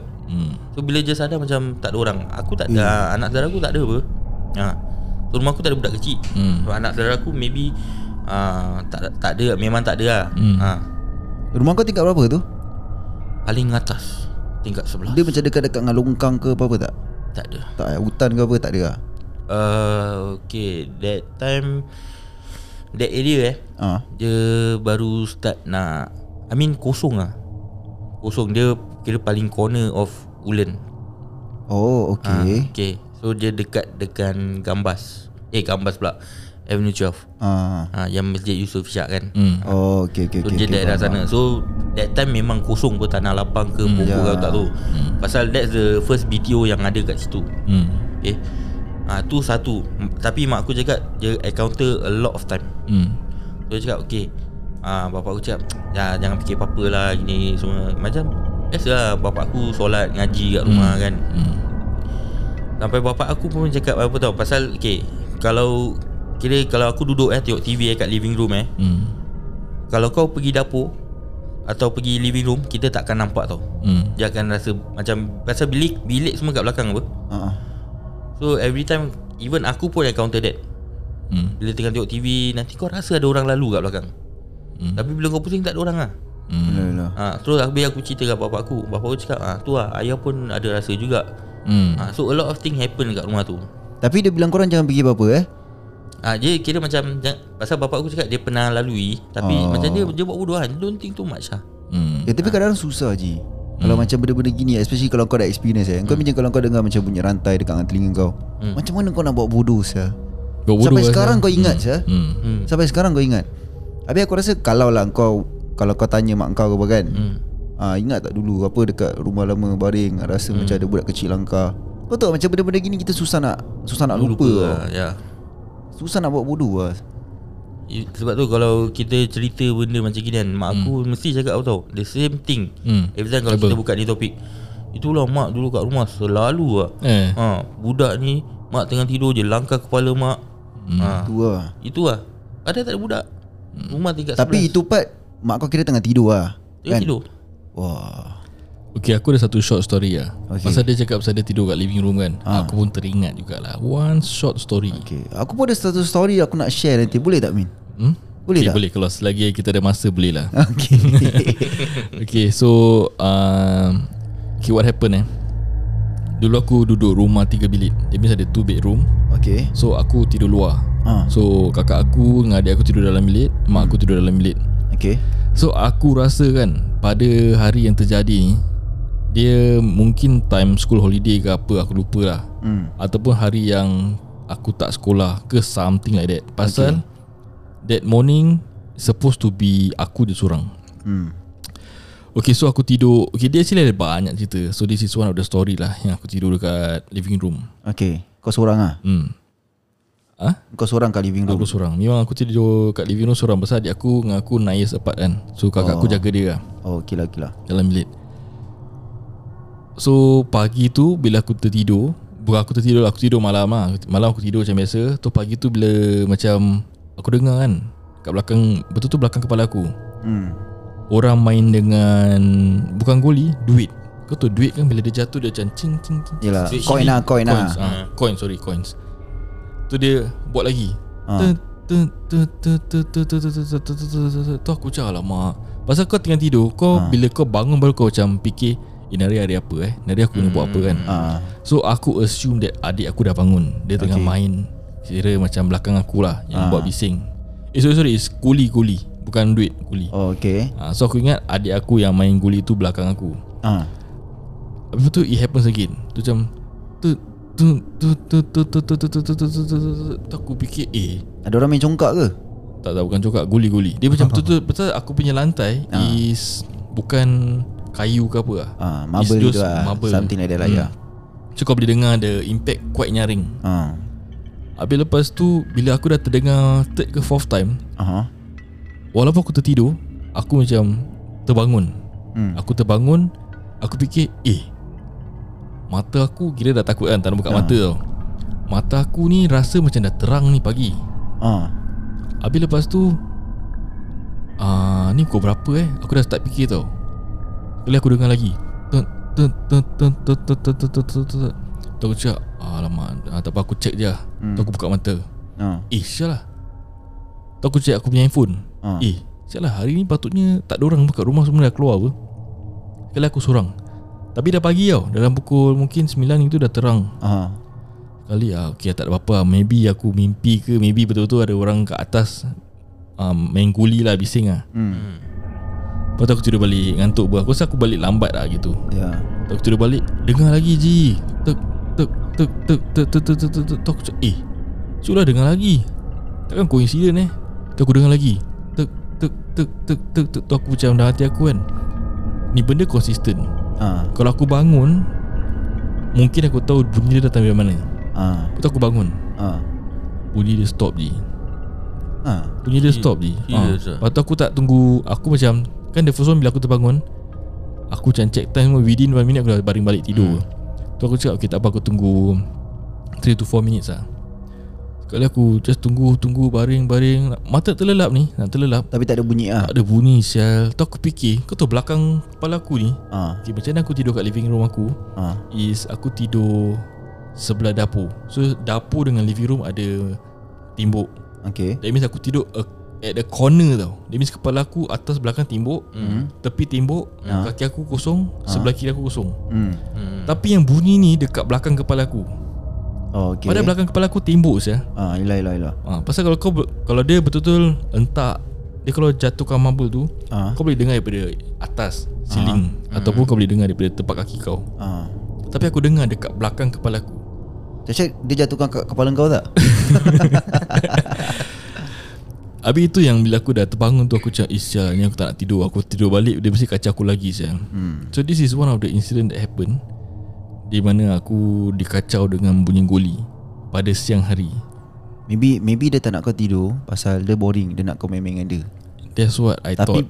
Speaker 3: So bila je sadar macam tak ada orang Aku tak ada hmm. Anak saudara aku tak ada apa ha. So rumah aku tak ada budak kecil
Speaker 1: Hmm.
Speaker 3: so, Anak saudara aku maybe uh, tak, tak ada Memang tak ada lah
Speaker 1: Hmm.
Speaker 3: ha.
Speaker 2: Rumah kau tingkat berapa tu
Speaker 3: Paling atas Tingkat sebelah
Speaker 2: Dia macam dekat-dekat dengan longkang ke apa-apa tak
Speaker 3: Tak ada
Speaker 2: Tak eh, hutan ke apa tak ada lah
Speaker 3: uh, Okay That time That area eh
Speaker 2: ha.
Speaker 3: Dia baru start nak I mean kosong lah Kosong Dia kira paling corner of Ulen.
Speaker 2: Oh
Speaker 3: Ah,
Speaker 2: okay.
Speaker 3: okay. So dia dekat dengan Gambas. Eh Gambas pula. Avenue 12
Speaker 2: ha.
Speaker 3: ha, Yang Masjid Yusof Ishak kan?
Speaker 1: Hmm.
Speaker 2: Oh okay okay
Speaker 3: So
Speaker 2: okay,
Speaker 3: dia
Speaker 2: okay,
Speaker 3: daerah sana. So that time memang kosong pun Tanah lapang ke Pokok
Speaker 2: ya.
Speaker 3: kau tak tahu Pasal that's the first BTO yang ada kat situ.
Speaker 1: Hmm.
Speaker 3: Okay. Ha, Tu satu. Tapi mak aku cakap Dia encounter a lot of time.
Speaker 1: Hmm.
Speaker 3: So dia cakap okay. Ha, Bapak aku cakap ya, Jangan fikir apa-apa lah Gini semua. Macam Biasa lah Bapak aku solat Ngaji kat rumah kan
Speaker 1: Hmm.
Speaker 3: Sampai bapak aku pun cakap apa tau Pasal okay Kalau Kira kalau aku duduk eh Tengok TV eh kat living room eh
Speaker 1: Hmm.
Speaker 3: Kalau kau pergi dapur Atau pergi living room Kita takkan nampak tau
Speaker 1: Hmm.
Speaker 3: Dia akan rasa Macam Pasal bilik Bilik semua kat belakang apa
Speaker 2: ha.
Speaker 3: So every time Even aku pun encounter that
Speaker 1: Hmm.
Speaker 3: Bila tengah tengok TV Nanti kau rasa ada orang lalu kat belakang
Speaker 1: Hmm.
Speaker 3: Tapi bila kau pusing tak ada orang lah
Speaker 1: Hmm.
Speaker 2: Yalah, yalah.
Speaker 3: ha, Terus habis aku cerita kat bapak aku Bapak aku cakap ah, Tu lah ayah pun ada rasa juga
Speaker 1: Hmm.
Speaker 3: ha, So a lot of thing happen kat rumah tu
Speaker 2: Tapi dia bilang korang jangan pergi apa-apa eh
Speaker 3: Ah dia kira macam pasal bapak aku cakap dia pernah lalui tapi
Speaker 2: Oh.
Speaker 3: macam dia dia buat bodoh kan. Don't think too much lah.
Speaker 1: Hmm.
Speaker 2: Ya tapi kadang-kadang susah je Kalau macam benda-benda gini Especially kalau kau dah experience eh Kau macam kalau kau dengar macam bunyi rantai Dekat dengan telinga kau Macam mana kau nak buat bodoh sah
Speaker 1: Buat bodoh
Speaker 2: Sampai
Speaker 1: lah,
Speaker 2: sekarang kau ingat sah
Speaker 1: Hmm.
Speaker 3: Hmm.
Speaker 2: Sampai sekarang kau ingat Habis aku rasa Kalau lah kau Kalau kau tanya mak kau apa kan
Speaker 3: Hmm.
Speaker 2: ah, Ingat tak dulu Apa dekat rumah lama baring Rasa macam ada budak kecil langkah Kau tahu macam benda-benda gini Kita susah nak Susah nak lupa, lupa.
Speaker 3: lah, ya.
Speaker 2: Susah nak buat bodoh lah.
Speaker 3: Sebab tu kalau kita cerita benda macam gini kan Mak aku mesti cakap apa tau The same thing.
Speaker 1: Hmm.
Speaker 3: Every time kalau
Speaker 1: Apa?
Speaker 3: kita buka ni topik Itulah mak dulu kat rumah selalu lah
Speaker 1: Eh.
Speaker 3: ha, Budak ni Mak tengah tidur je Langkah kepala mak. Ha,
Speaker 2: Tu lah
Speaker 3: Itu lah Ada tak ada budak? Rumah tingkat
Speaker 2: Tapi itu part Mak kau kira tengah tidur lah
Speaker 3: Tengah tidur?
Speaker 2: Wah.
Speaker 1: Okay aku ada satu short story lah.
Speaker 2: Okay.
Speaker 1: Pasal dia cakap pasal dia tidur kat living room kan. Ha. Aku pun teringat jugalah. One short story.
Speaker 2: Okay Aku pun ada satu story Aku nak share nanti. Boleh tak Min?
Speaker 1: hmm?
Speaker 2: Boleh
Speaker 1: okay,
Speaker 2: tak?
Speaker 1: Boleh. Kalau selagi kita ada masa boleh lah.
Speaker 2: Okay
Speaker 1: Okay so um, Okay what happened eh? Dulu aku duduk rumah tiga bilik. Dia means ada two bedroom.
Speaker 2: Okay
Speaker 1: So aku tidur luar.
Speaker 2: Ha.
Speaker 1: So kakak aku dengan adik aku tidur dalam bilik. Mak aku tidur dalam bilik
Speaker 2: Okay
Speaker 1: So aku rasa kan Pada hari yang terjadi ni Dia mungkin time school holiday ke apa Aku lupa lah.
Speaker 2: Hmm.
Speaker 1: Ataupun hari yang Aku tak sekolah Ke something like that. Pasal That morning Supposed to be Aku je seorang.
Speaker 2: Hmm.
Speaker 1: Okay so aku tidur. Okay dia actually ada banyak cerita. So this is one of the story lah Yang aku tidur dekat living room.
Speaker 2: Okay Kau seorang lah?
Speaker 1: Hmm Ah,
Speaker 2: Kau seorang kat living room?
Speaker 1: Aku seorang. Memang aku tidur kat living room seorang. Pasal adik aku dengan aku naik sepat kan. So kakak aku jaga dia. Lah
Speaker 2: Oh okay lah lah.
Speaker 1: Dalam bilik. So pagi tu bila aku tertidur Bukan aku tertidur Aku tidur malam lah. Malam aku tidur macam biasa. Tu pagi tu bila macam Aku dengar kan Kat belakang Betul tu belakang kepala aku.
Speaker 2: Hmm.
Speaker 1: Orang main dengan Bukan goli Duit. Kau tahu duit kan bila dia jatuh dia macam cing cing cing.
Speaker 2: Yelah, coin lah, coin lah.
Speaker 1: Coins, ah, coin sorry coins tu dia buat lagi tu aku cakap lah mak pasal kau tengah tidur kau bila kau bangun baru kau macam fikir Eh nari hari apa eh Nari aku nak buat apa kan So aku assume that adik aku dah bangun Dia tengah main Kira macam belakang aku lah Yang buat bising Eh sorry sorry Kuli-kuli Bukan duit Kuli
Speaker 2: Oh okay
Speaker 1: So aku ingat adik aku yang main guli tu belakang aku
Speaker 2: Ah.
Speaker 1: Lepas tu it happens again Tu macam Tut tu tu tu tu tu tu tu tu tu tu tu tu tu Aku fikir eh
Speaker 2: Ada orang main congkak ke?
Speaker 1: tak tahu bukan cokak guli-guli Dia macam betul-betul Betul aku punya lantai Is Bukan Kayu ke apa lah
Speaker 2: Ah, marble tu lah.
Speaker 1: marble.
Speaker 2: Something like that lah,
Speaker 1: Hmm.
Speaker 2: ya.
Speaker 1: So kau boleh dengar The impact quite nyaring
Speaker 2: Ah.
Speaker 1: Habis lepas tu Bila aku dah terdengar Third ke fourth time
Speaker 2: Aha.
Speaker 1: Walaupun aku tertidur Aku macam Terbangun
Speaker 2: Hmm.
Speaker 1: Aku terbangun Aku fikir Eh Mata aku kira dah takut kan Tak nak buka ha. mata tau Mata aku ni rasa macam dah terang ni pagi
Speaker 2: ha.
Speaker 1: Habis lepas tu uh, Ni pukul berapa eh Aku dah start fikir tau Kali aku dengar lagi Tu aku cakap Alamak ah, Tak apa aku check je hmm. Tu aku buka mata
Speaker 2: ha.
Speaker 1: Eh siap lah Tu aku check aku punya handphone
Speaker 2: ha.
Speaker 1: Eh siap lah hari ni patutnya Tak ada orang buka rumah semua dah keluar apa Kali aku sorang tapi dah pagi tau Dalam pukul mungkin 9 itu dah terang
Speaker 2: Aha.
Speaker 1: Kali ah okay, tak ada apa-apa Maybe aku mimpi ke Maybe betul-betul ada orang kat atas um, Main guli lah bising lah
Speaker 2: Hmm.
Speaker 1: Lepas tu aku tidur balik Ngantuk pun Aku rasa aku balik lambat lah gitu
Speaker 2: Ya.
Speaker 1: Lepas aku tidur balik Dengar lagi Ji Tek Tek Tek Tek Tek Tek Tek Tek Tek Tek Tek Aku cakap Eh Sudah dengar lagi Takkan coincident eh Tu aku dengar lagi Tek Tek Tek Tek Tek Tek Tu aku macam dalam hati aku kan Ni benda konsisten
Speaker 2: Ah.
Speaker 1: Kalau aku bangun Mungkin aku tahu bunyi dia datang dari mana
Speaker 2: Ah.
Speaker 1: Lepas tu aku bangun
Speaker 2: Ah.
Speaker 1: Bunyi dia stop je
Speaker 2: Ah.
Speaker 1: Bunyi dia stop je ha.
Speaker 3: ah?
Speaker 1: Lepas tu aku tak tunggu Aku macam Kan the first one bila aku terbangun Aku macam check time semua Within 1 minute aku dah baring balik tidur hmm. Tu aku cakap Okay tak apa aku tunggu 3 to 4 minutes lah Sekali aku just tunggu Tunggu baring-baring Mata terlelap ni Nak terlelap
Speaker 2: Tapi tak ada bunyi ah.
Speaker 1: Tak ada bunyi sial Tu aku fikir Kau tahu belakang kepala aku ni
Speaker 2: Ah.
Speaker 1: okay, Macam mana aku tidur kat living room aku
Speaker 2: Ah.
Speaker 1: Is aku tidur Sebelah dapur So dapur dengan living room ada Timbuk
Speaker 2: Okay.
Speaker 1: That means aku tidur uh, At the corner tau That means kepala aku Atas belakang timbuk mm. Tepi timbuk
Speaker 2: Ah.
Speaker 1: Kaki aku kosong Sebelah kiri aku kosong
Speaker 2: Hmm.
Speaker 3: Hmm.
Speaker 1: Tapi yang bunyi ni Dekat belakang kepala aku
Speaker 2: Oh, okay.
Speaker 1: Padahal belakang kepala aku timbuk saya.
Speaker 2: Ah, yelah, yelah, yelah.
Speaker 1: Ha, pasal kalau kau kalau dia betul-betul entak dia kalau jatuhkan marble tu
Speaker 2: Ah.
Speaker 1: kau boleh dengar daripada atas ceiling ataupun kau boleh dengar daripada tempat kaki kau.
Speaker 2: Ah.
Speaker 1: Tapi aku dengar dekat belakang kepala aku.
Speaker 2: Cak dia jatuhkan kat kepala kau tak?
Speaker 1: Habis itu yang bila aku dah terbangun tu aku cakap Isya ni aku tak nak tidur Aku tidur balik dia mesti kacau aku lagi sial. Hmm. So this is one of the incident that happen Di mana aku dikacau dengan bunyi goli Pada siang hari
Speaker 2: Maybe maybe dia tak nak kau tidur pasal dia boring, dia nak kau main-main dengan dia.
Speaker 1: That's what I
Speaker 2: Tapi
Speaker 1: thought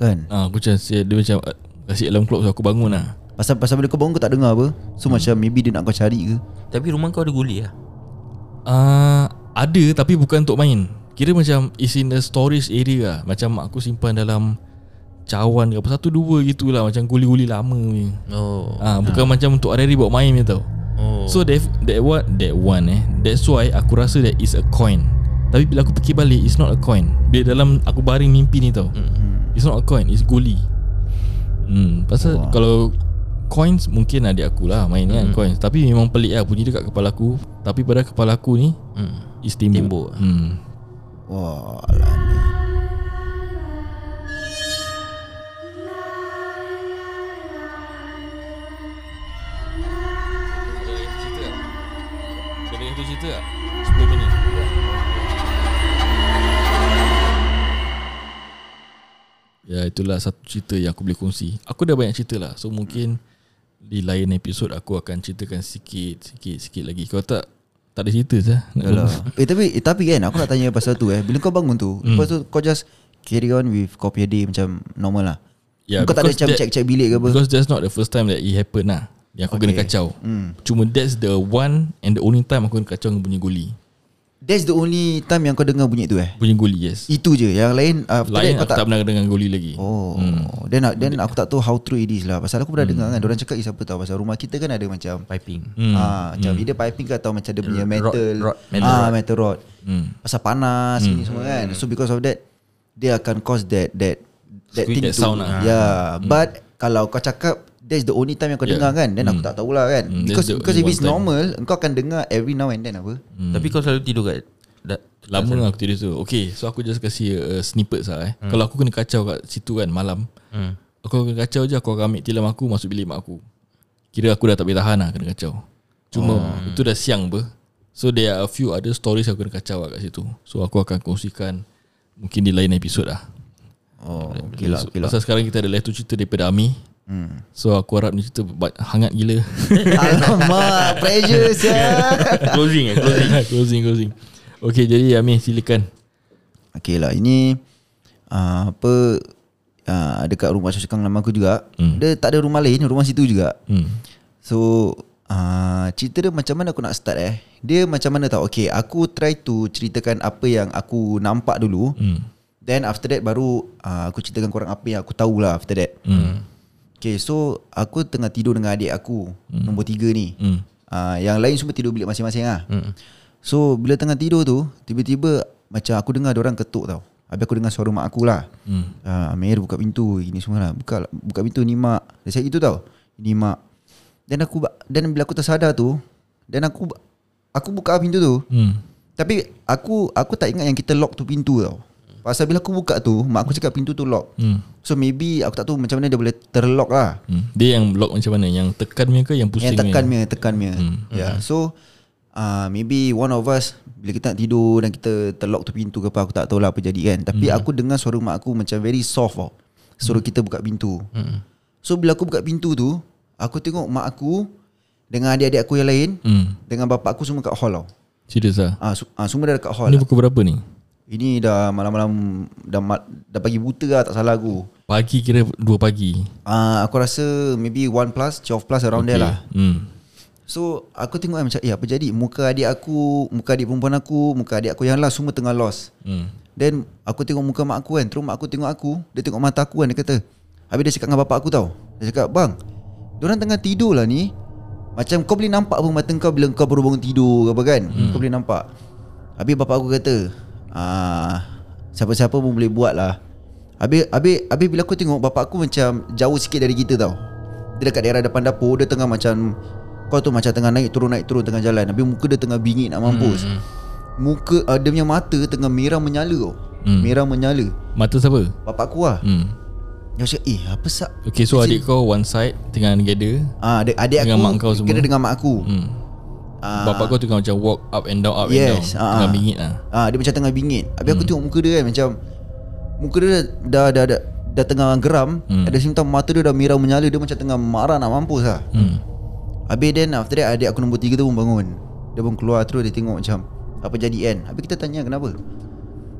Speaker 2: kan
Speaker 1: ah, Aku macam Dia macam uh, Kasih alarm clock so aku bangun lah
Speaker 2: pasal pasal bila kau bangun kau tak dengar apa. So hmm. macam maybe dia nak kau cari ke.
Speaker 3: Tapi rumah kau ada guli lah
Speaker 1: uh, Ada tapi bukan untuk main Kira macam Is in the storage area lah Macam aku simpan dalam Cawan ke apa Satu dua gitulah Macam guli-guli lama punya
Speaker 3: Oh
Speaker 1: Ah, bukan macam untuk hari-hari buat main punya tau.
Speaker 3: Oh
Speaker 1: So that that what that one eh. That's why aku rasa that is a coin. Tapi bila aku fikir balik it's not a coin. Bila dalam aku baring mimpi ni tau.
Speaker 3: Mm.
Speaker 1: It's not a coin, it's guli. Hmm, pasal
Speaker 2: Wah.
Speaker 1: kalau coins mungkin adik aku lah main kan coins. Tapi memang pelik lah bunyi dekat kepala aku. Tapi pada kepala aku ni
Speaker 3: Mm.
Speaker 1: is timbuk.
Speaker 3: Timbuk.
Speaker 1: Hmm.
Speaker 2: Wah, alah ni.
Speaker 1: Ada yang tu cerita tak? 10 minit. Ya itulah satu cerita yang aku boleh kongsi Aku dah banyak cerita lah So mungkin Di lain episod aku akan ceritakan sikit Sikit sikit lagi Kalau tak Tak ada cerita sah
Speaker 2: eh tapi eh, tapi kan aku nak tanya pasal tu eh. Bila kau bangun tu,
Speaker 1: Hmm.
Speaker 2: lepas tu kau just carry on with kau punya day macam normal lah.
Speaker 1: Ya,
Speaker 2: kau tak ada
Speaker 1: because
Speaker 2: macam check-check bilik ke apa?
Speaker 1: Because that's not the first time that it happen lah Yang aku kena
Speaker 2: Okay.
Speaker 1: kacau
Speaker 2: Hmm.
Speaker 1: Cuma that's the one And the only time aku kena kacau dengan bunyi guli
Speaker 2: That's the only time yang kau dengar bunyi tu eh
Speaker 1: Bunyi guli yes
Speaker 2: Itu je Yang lain after
Speaker 1: Lain aku tak pernah dengar guli lagi
Speaker 2: Oh hmm. Then, then aku tak tahu how true it is lah Pasal aku pernah hmm. dengar kan Diorang cakap siapa tahu Pasal rumah kita kan ada macam
Speaker 3: Piping
Speaker 1: Hmm.
Speaker 2: Ah, macam either piping ke atau macam dia punya
Speaker 3: Rod-
Speaker 2: metal,
Speaker 3: rod- metal
Speaker 2: ah,
Speaker 3: rod.
Speaker 2: metal rod.
Speaker 1: Hmm.
Speaker 2: Pasal panas ini semua kan. So because of that dia akan cause that that that
Speaker 1: Squeak
Speaker 2: thing
Speaker 1: that
Speaker 2: to
Speaker 1: sound lah.
Speaker 2: Yeah, but kalau kau cakap that's the only time yang kau
Speaker 1: Yeah.
Speaker 2: dengar kan, then aku tak tahulah kan.
Speaker 1: Hmm,
Speaker 2: Because
Speaker 1: that's the
Speaker 2: because if it's
Speaker 1: time.
Speaker 2: normal, engkau akan dengar every now and then apa.
Speaker 1: Hmm.
Speaker 3: Tapi kau selalu tidur kat da-
Speaker 1: Lama lah aku tidur tu Okay so aku just kasih uh, snippet lah eh hmm. Kalau aku kena kacau kat situ kan malam
Speaker 3: hmm.
Speaker 1: Aku kena kacau je Aku akan ambil tilam aku Masuk bilik mak aku Kira aku dah tak boleh tahan lah Kena kacau Cuma oh. itu dah siang ber So there are a few other stories Aku kena kacau lah kat situ So aku akan kongsikan Mungkin di lain episod lah
Speaker 2: Oh, okay lah, okay lah.
Speaker 1: Pasal sekarang kita ada left tu cerita daripada Ami
Speaker 2: Hmm.
Speaker 1: So aku harap ni cerita hangat gila
Speaker 2: Alamak, pressure sia.
Speaker 3: Closing eh Closing
Speaker 1: Closing closing Okay jadi Ami silakan
Speaker 2: Okay lah Ini uh, Apa uh, Dekat rumah Syekang lama aku juga
Speaker 1: Hmm.
Speaker 2: Dia tak ada rumah lain Rumah situ juga
Speaker 1: hmm.
Speaker 2: So uh, Cerita dia macam mana aku nak start eh Dia macam mana tau Okay aku try to Ceritakan apa yang aku nampak dulu
Speaker 1: Hmm.
Speaker 2: Then after that baru uh, Aku ceritakan korang apa yang aku tahu lah After that
Speaker 1: Hmm.
Speaker 2: Okay so Aku tengah tidur dengan adik aku hmm. Nombor tiga ni
Speaker 1: Hmm.
Speaker 2: uh, Yang lain semua tidur bilik masing-masing lah
Speaker 3: hmm.
Speaker 2: So bila tengah tidur tu Tiba-tiba Macam aku dengar orang ketuk tau Habis aku dengar suara mak aku lah
Speaker 1: Hmm.
Speaker 2: uh, Amir buka pintu Ini semua lah Buka, buka pintu ni mak Dia cakap gitu tau Ini mak Dan aku Dan bila aku tersadar tu Dan aku Aku buka pintu tu
Speaker 1: Hmm.
Speaker 2: Tapi aku Aku tak ingat yang kita lock tu pintu tau Pasal bila aku buka tu Mak aku cakap pintu tu lock
Speaker 1: Hmm.
Speaker 2: So maybe Aku tak tahu macam mana dia boleh terlock lah
Speaker 1: Hmm. Dia yang block macam mana? Yang tekan punya ke yang pusing
Speaker 2: Yang tekan
Speaker 1: punya?
Speaker 2: punya Tekan punya hmm. yeah. So uh, Maybe one of us Bila kita nak tidur Dan kita terlock tu pintu ke apa Aku tak tahu lah apa jadi kan Tapi hmm. aku dengar suara mak aku Macam very soft tau Suruh kita buka pintu
Speaker 3: Hmm.
Speaker 2: So bila aku buka pintu tu Aku tengok mak aku Dengan adik-adik aku yang lain
Speaker 1: Hmm.
Speaker 2: Dengan bapak aku semua kat hall tau
Speaker 1: Serius lah
Speaker 2: ah, su- ah, Semua dah dekat hall
Speaker 1: Ini pukul berapa ni?
Speaker 2: Ini dah malam-malam Dah, ma- dah pagi buta lah Tak salah aku
Speaker 1: Pagi kira 2 pagi
Speaker 2: ah, Aku rasa Maybe 1 plus 12 plus around okay. there lah
Speaker 1: hmm.
Speaker 2: So aku tengok kan macam Eh apa jadi Muka adik aku Muka adik perempuan aku Muka adik aku yang last Semua tengah lost
Speaker 1: Hmm.
Speaker 2: Then aku tengok muka mak aku kan Terus mak aku tengok aku Dia tengok mata aku kan Dia kata Habis dia cakap dengan bapak aku tau Dia cakap bang Diorang tengah tidur lah ni Macam kau boleh nampak pun mata kau Bila kau baru bangun tidur ke apa kan hmm. Kau boleh nampak Habis bapak aku kata ah, Siapa-siapa pun boleh buat lah Habis, habis, habis bila aku tengok Bapak aku macam Jauh sikit dari kita tau Dia dekat daerah depan dapur Dia tengah macam Kau tu macam tengah naik turun Naik turun tengah jalan Habis muka dia tengah bingit nak mampus hmm. Muka uh, Dia punya mata tengah merah menyala tau
Speaker 1: Hmm.
Speaker 2: Merah menyala
Speaker 1: Mata siapa?
Speaker 2: Bapak aku lah
Speaker 1: Hmm.
Speaker 2: Dia macam eh apa sak
Speaker 1: Okay so adik kau one side Tengah together
Speaker 2: Ah, adik, adik
Speaker 1: Dengan
Speaker 2: aku
Speaker 1: mak kau semua?
Speaker 2: Kena dengan mak aku
Speaker 1: hmm.
Speaker 2: Ah,
Speaker 1: Bapak kau tengah macam walk up and down Up
Speaker 2: Yes,
Speaker 1: and down
Speaker 2: ah,
Speaker 1: Tengah
Speaker 2: ah.
Speaker 1: bingit lah
Speaker 2: Ah, dia macam tengah bingit. Habis aku tengok muka dia kan macam muka dia dah dah dah, dah tengah geram,
Speaker 1: Hmm.
Speaker 2: ada simptom mata dia dah merah menyala, dia macam tengah marah nak mampus lah.
Speaker 1: hmm.
Speaker 2: Habis then after that adik aku nombor tiga tu pun bangun. Dia pun keluar terus dia tengok macam apa jadi kan. Habis kita tanya kenapa?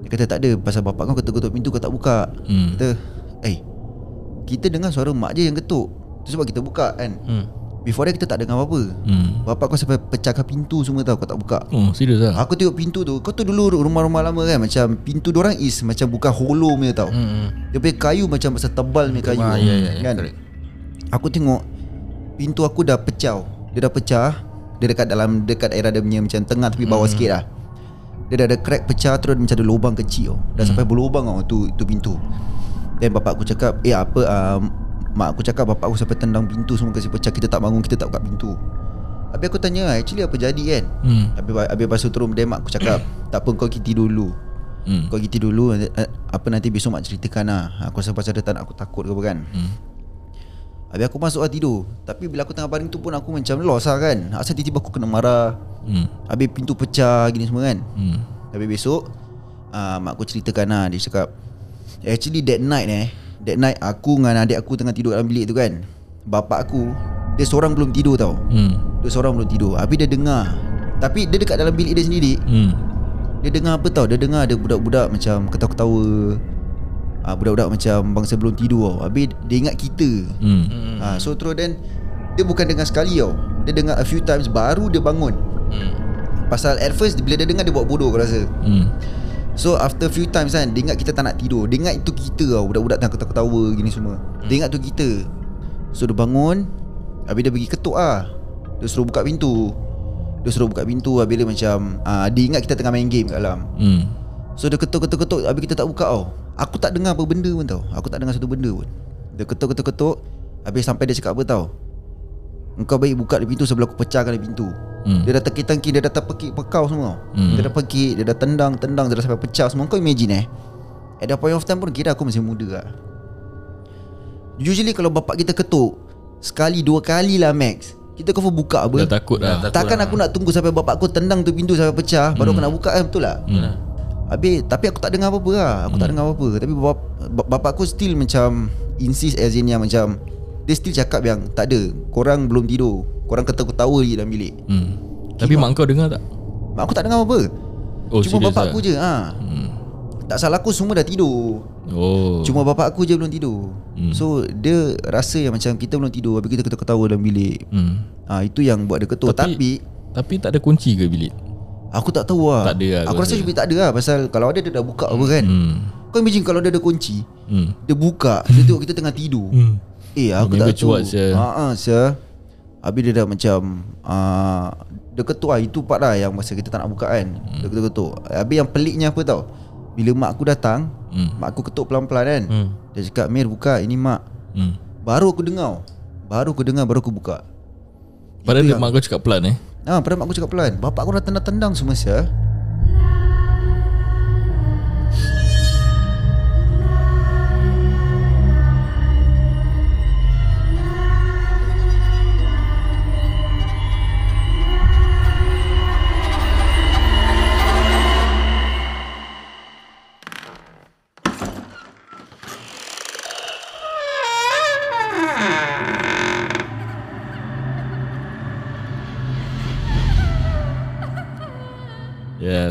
Speaker 2: Dia kata tak ada pasal bapak kau ketuk-ketuk pintu kau tak buka.
Speaker 1: Hmm.
Speaker 2: Kata, "Eh, kita dengar suara mak je yang ketuk. Tu sebab kita buka kan."
Speaker 3: Hmm.
Speaker 2: Before that kita tak dengar apa-apa.
Speaker 1: Hmm.
Speaker 2: Bapak kau sampai pecahkan pintu semua tau kau tak buka.
Speaker 1: Oh serius lah
Speaker 2: Aku tengok pintu tu Kau tu dulu rumah-rumah lama kan Macam pintu orang is Macam bukan hollow punya tau
Speaker 3: Hmm. hmm.
Speaker 2: Dia punya kayu macam Pasal tebal punya kayu
Speaker 3: Ah, ya, ya, ya,
Speaker 2: kan?
Speaker 3: correct.
Speaker 2: Aku tengok Pintu aku dah pecah Dia dah pecah Dia dekat dalam Dekat area dia punya Macam tengah tapi bawah sikit lah Dia dah ada crack pecah Terus macam ada lubang kecil tau Dah sampai berlubang tau tu, tu pintu Dan bapak aku cakap Eh apa um, Mak aku cakap bapak aku sampai tendang pintu Semua kasi pecah. Kita tak bangun Kita tak buka pintu. Habis aku tanya Actually apa jadi kan?
Speaker 1: Hmm.
Speaker 2: Habis, habis lepas tu terus Then mak aku cakap Tak apa kau pergi tidur dulu.
Speaker 1: Hmm.
Speaker 2: Kau pergi tidur dulu eh, Apa nanti besok mak ceritakan lah Aku rasa pasal dia tak nak aku takut ke apa kan?
Speaker 1: Hmm.
Speaker 2: Habis aku masuk lah tidur. Tapi bila aku tengah baring tu pun Aku macam lost lah kan? Asal tiba-tiba aku kena marah.
Speaker 1: Hmm.
Speaker 2: Habis pintu pecah Gini semua kan?
Speaker 1: Hmm.
Speaker 2: Habis besok uh, Mak aku ceritakan lah Dia cakap Actually that night eh That night aku dengan adik aku Tengah tidur dalam bilik tu kan Bapak aku Dia seorang belum tidur tau
Speaker 1: Hmm.
Speaker 2: Dia seorang belum tidur Habis dia dengar Tapi dia dekat dalam bilik dia sendiri
Speaker 1: Hmm.
Speaker 2: Dia dengar apa tau Dia dengar ada budak-budak macam Ketawa-ketawa uh, Budak-budak macam Bangsa belum tidur tau Habis dia ingat kita
Speaker 1: Hmm.
Speaker 3: Hmm.
Speaker 2: uh, So terus then Dia bukan dengar sekali tau Dia dengar a few times Baru dia bangun
Speaker 3: Hmm.
Speaker 2: Pasal at first Bila dia dengar dia buat bodoh aku rasa
Speaker 1: Hmm.
Speaker 2: So after few times kan Dia ingat kita tak nak tidur. Dia ingat itu kita tau Budak-budak tengah ketawa-ketawa Gini semua. Dia ingat tu kita. So dia bangun Habis dia pergi ketuk lah. Dia suruh buka pintu. Dia suruh buka pintu Habis dia macam uh, Dia ingat kita tengah main game kat dalam.
Speaker 1: Hmm.
Speaker 2: So dia ketuk-ketuk-ketuk Habis kita tak buka tau. Aku tak dengar apa benda pun tau. Aku tak dengar satu benda pun. Dia ketuk-ketuk-ketuk Habis sampai dia cakap apa tau Engkau baik buka dia pintu Sebelum aku pecahkan dia pintu.
Speaker 1: Hmm.
Speaker 2: Dia dah teki-teki Dia dah terpekik pekau semua.
Speaker 1: Hmm.
Speaker 2: Dia dah pekik Dia dah tendang-tendang Dia dah sampai pecah semua. Kau imagine eh? At that point of time pun Kira aku masih muda lah. Usually kalau bapak kita ketuk Sekali dua kali lah max. Kita kau buka apa.
Speaker 1: Dah takut lah.
Speaker 3: Dah takut
Speaker 2: Takkan
Speaker 3: lah.
Speaker 2: aku nak tunggu Sampai bapak aku tendang tu pintu Sampai pecah Baru aku nak buka kan Betul tak?
Speaker 1: Hmm.
Speaker 2: Habis Tapi aku tak dengar apa-apa lah. Aku tak dengar apa-apa. Tapi bap, bap- bapak aku still macam Insist as in yang macam Dia still cakap yang Tak ada Korang belum tidur Korang ketawa-ketawa lagi dalam bilik
Speaker 1: Hmm. Tapi mak kau dengar tak?
Speaker 2: Mak aku tak dengar apa-apa
Speaker 1: Oh,
Speaker 2: Cuma bapak
Speaker 1: lah?
Speaker 2: aku je ha.
Speaker 1: Hmm.
Speaker 2: Tak salah aku semua dah tidur
Speaker 1: Oh.
Speaker 2: Cuma bapak aku je belum tidur
Speaker 1: Hmm.
Speaker 2: So dia rasa yang macam Kita belum tidur Habis kita ketawa-ketawa dalam bilik
Speaker 1: Hmm.
Speaker 2: ha, Itu yang buat dia ketuk
Speaker 1: Tapi-
Speaker 2: Tapi,
Speaker 1: Tapi tak ada kunci ke bilik?
Speaker 2: Aku tak tahu lah
Speaker 1: Tak ada lah,
Speaker 2: Aku rasa lebih tak ada lah Pasal kalau ada dia dah buka apa kan
Speaker 1: Hmm.
Speaker 2: Kau imagine kalau dia ada kunci
Speaker 1: Hmm.
Speaker 2: Dia buka Dia tengok kita tengah tidur
Speaker 1: Hmm.
Speaker 2: Eh aku tak tahu. Haa sia Habis dia dah macam uh, Dia ketuk lah. Itu part lah yang masa kita tak nak buka kan. Dia ketuk-ketuk. Habis yang peliknya apa tau? Bila mak aku datang
Speaker 1: Hmm.
Speaker 2: Mak aku ketuk pelan-pelan kan.
Speaker 3: Hmm.
Speaker 2: Dia cakap Mir buka. Ini mak.
Speaker 1: Hmm.
Speaker 2: Baru aku dengar. Baru aku dengar Baru aku buka.
Speaker 1: Padahal dia mak kau cakap pelan eh.
Speaker 2: Ah, pada mak aku cakap pelan. Bapak aku dah tendang-tendang semua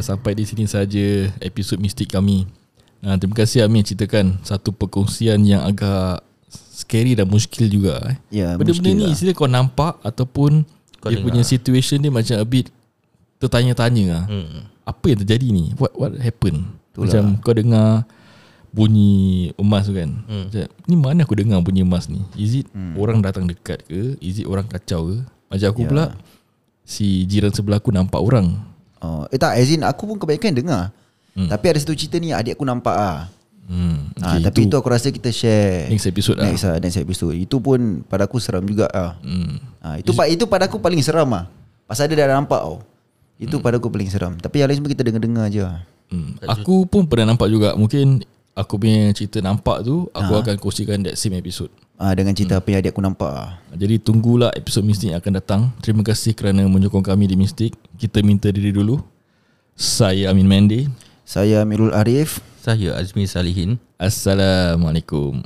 Speaker 1: sampai di sini saja episod mistik kami. Nah, terima kasih Amin ceritakan satu perkongsian yang agak scary dan muskil juga eh.
Speaker 2: Ya,
Speaker 1: Benda-benda
Speaker 2: muskil
Speaker 1: ni
Speaker 2: lah.
Speaker 1: isteri kau nampak ataupun
Speaker 3: Kau
Speaker 1: dia
Speaker 3: dengar.
Speaker 1: punya situation dia macam a bit tertanya-tanya lah.
Speaker 3: Hmm.
Speaker 1: Apa yang terjadi ni? What what happened?
Speaker 2: Itulah.
Speaker 1: Macam kau dengar bunyi emas tu kan.
Speaker 3: Hmm.
Speaker 1: Macam, ni mana aku dengar bunyi emas ni? Is it
Speaker 2: Hmm.
Speaker 1: orang datang dekat ke? Is it orang kacau ke? Macam aku
Speaker 2: Ya.
Speaker 1: pula si jiran sebelah aku nampak orang.
Speaker 2: Oh, Eh tak as in Aku pun kebanyakan dengar
Speaker 1: Hmm.
Speaker 2: Tapi ada satu cerita ni Adik aku nampak ah.
Speaker 1: Hmm.
Speaker 2: Okay, ah, tapi itu, aku rasa kita share
Speaker 1: next episode lah.
Speaker 2: Next lah Next episode Itu pun pada aku seram juga ah.
Speaker 1: Hmm.
Speaker 2: Ah, itu pa, itu pada aku paling seram ah. Pasal dia dah nampak tau. Itu pada aku paling seram. Tapi yang lain semua kita dengar-dengar je. ah.
Speaker 1: Hmm. Aku pun pernah nampak juga. Mungkin aku punya cerita nampak tu aku akan kongsikan that same episode.
Speaker 2: Ah dengan cerita apa yang adik aku nampak.
Speaker 1: Jadi tunggulah episod Mistik yang akan datang. Terima kasih kerana menyokong kami di Mistik. Kita minta diri dulu. Saya Amin Mende.
Speaker 2: Saya Amirul Arif.
Speaker 3: Saya Azmi Salihin
Speaker 1: Assalamualaikum.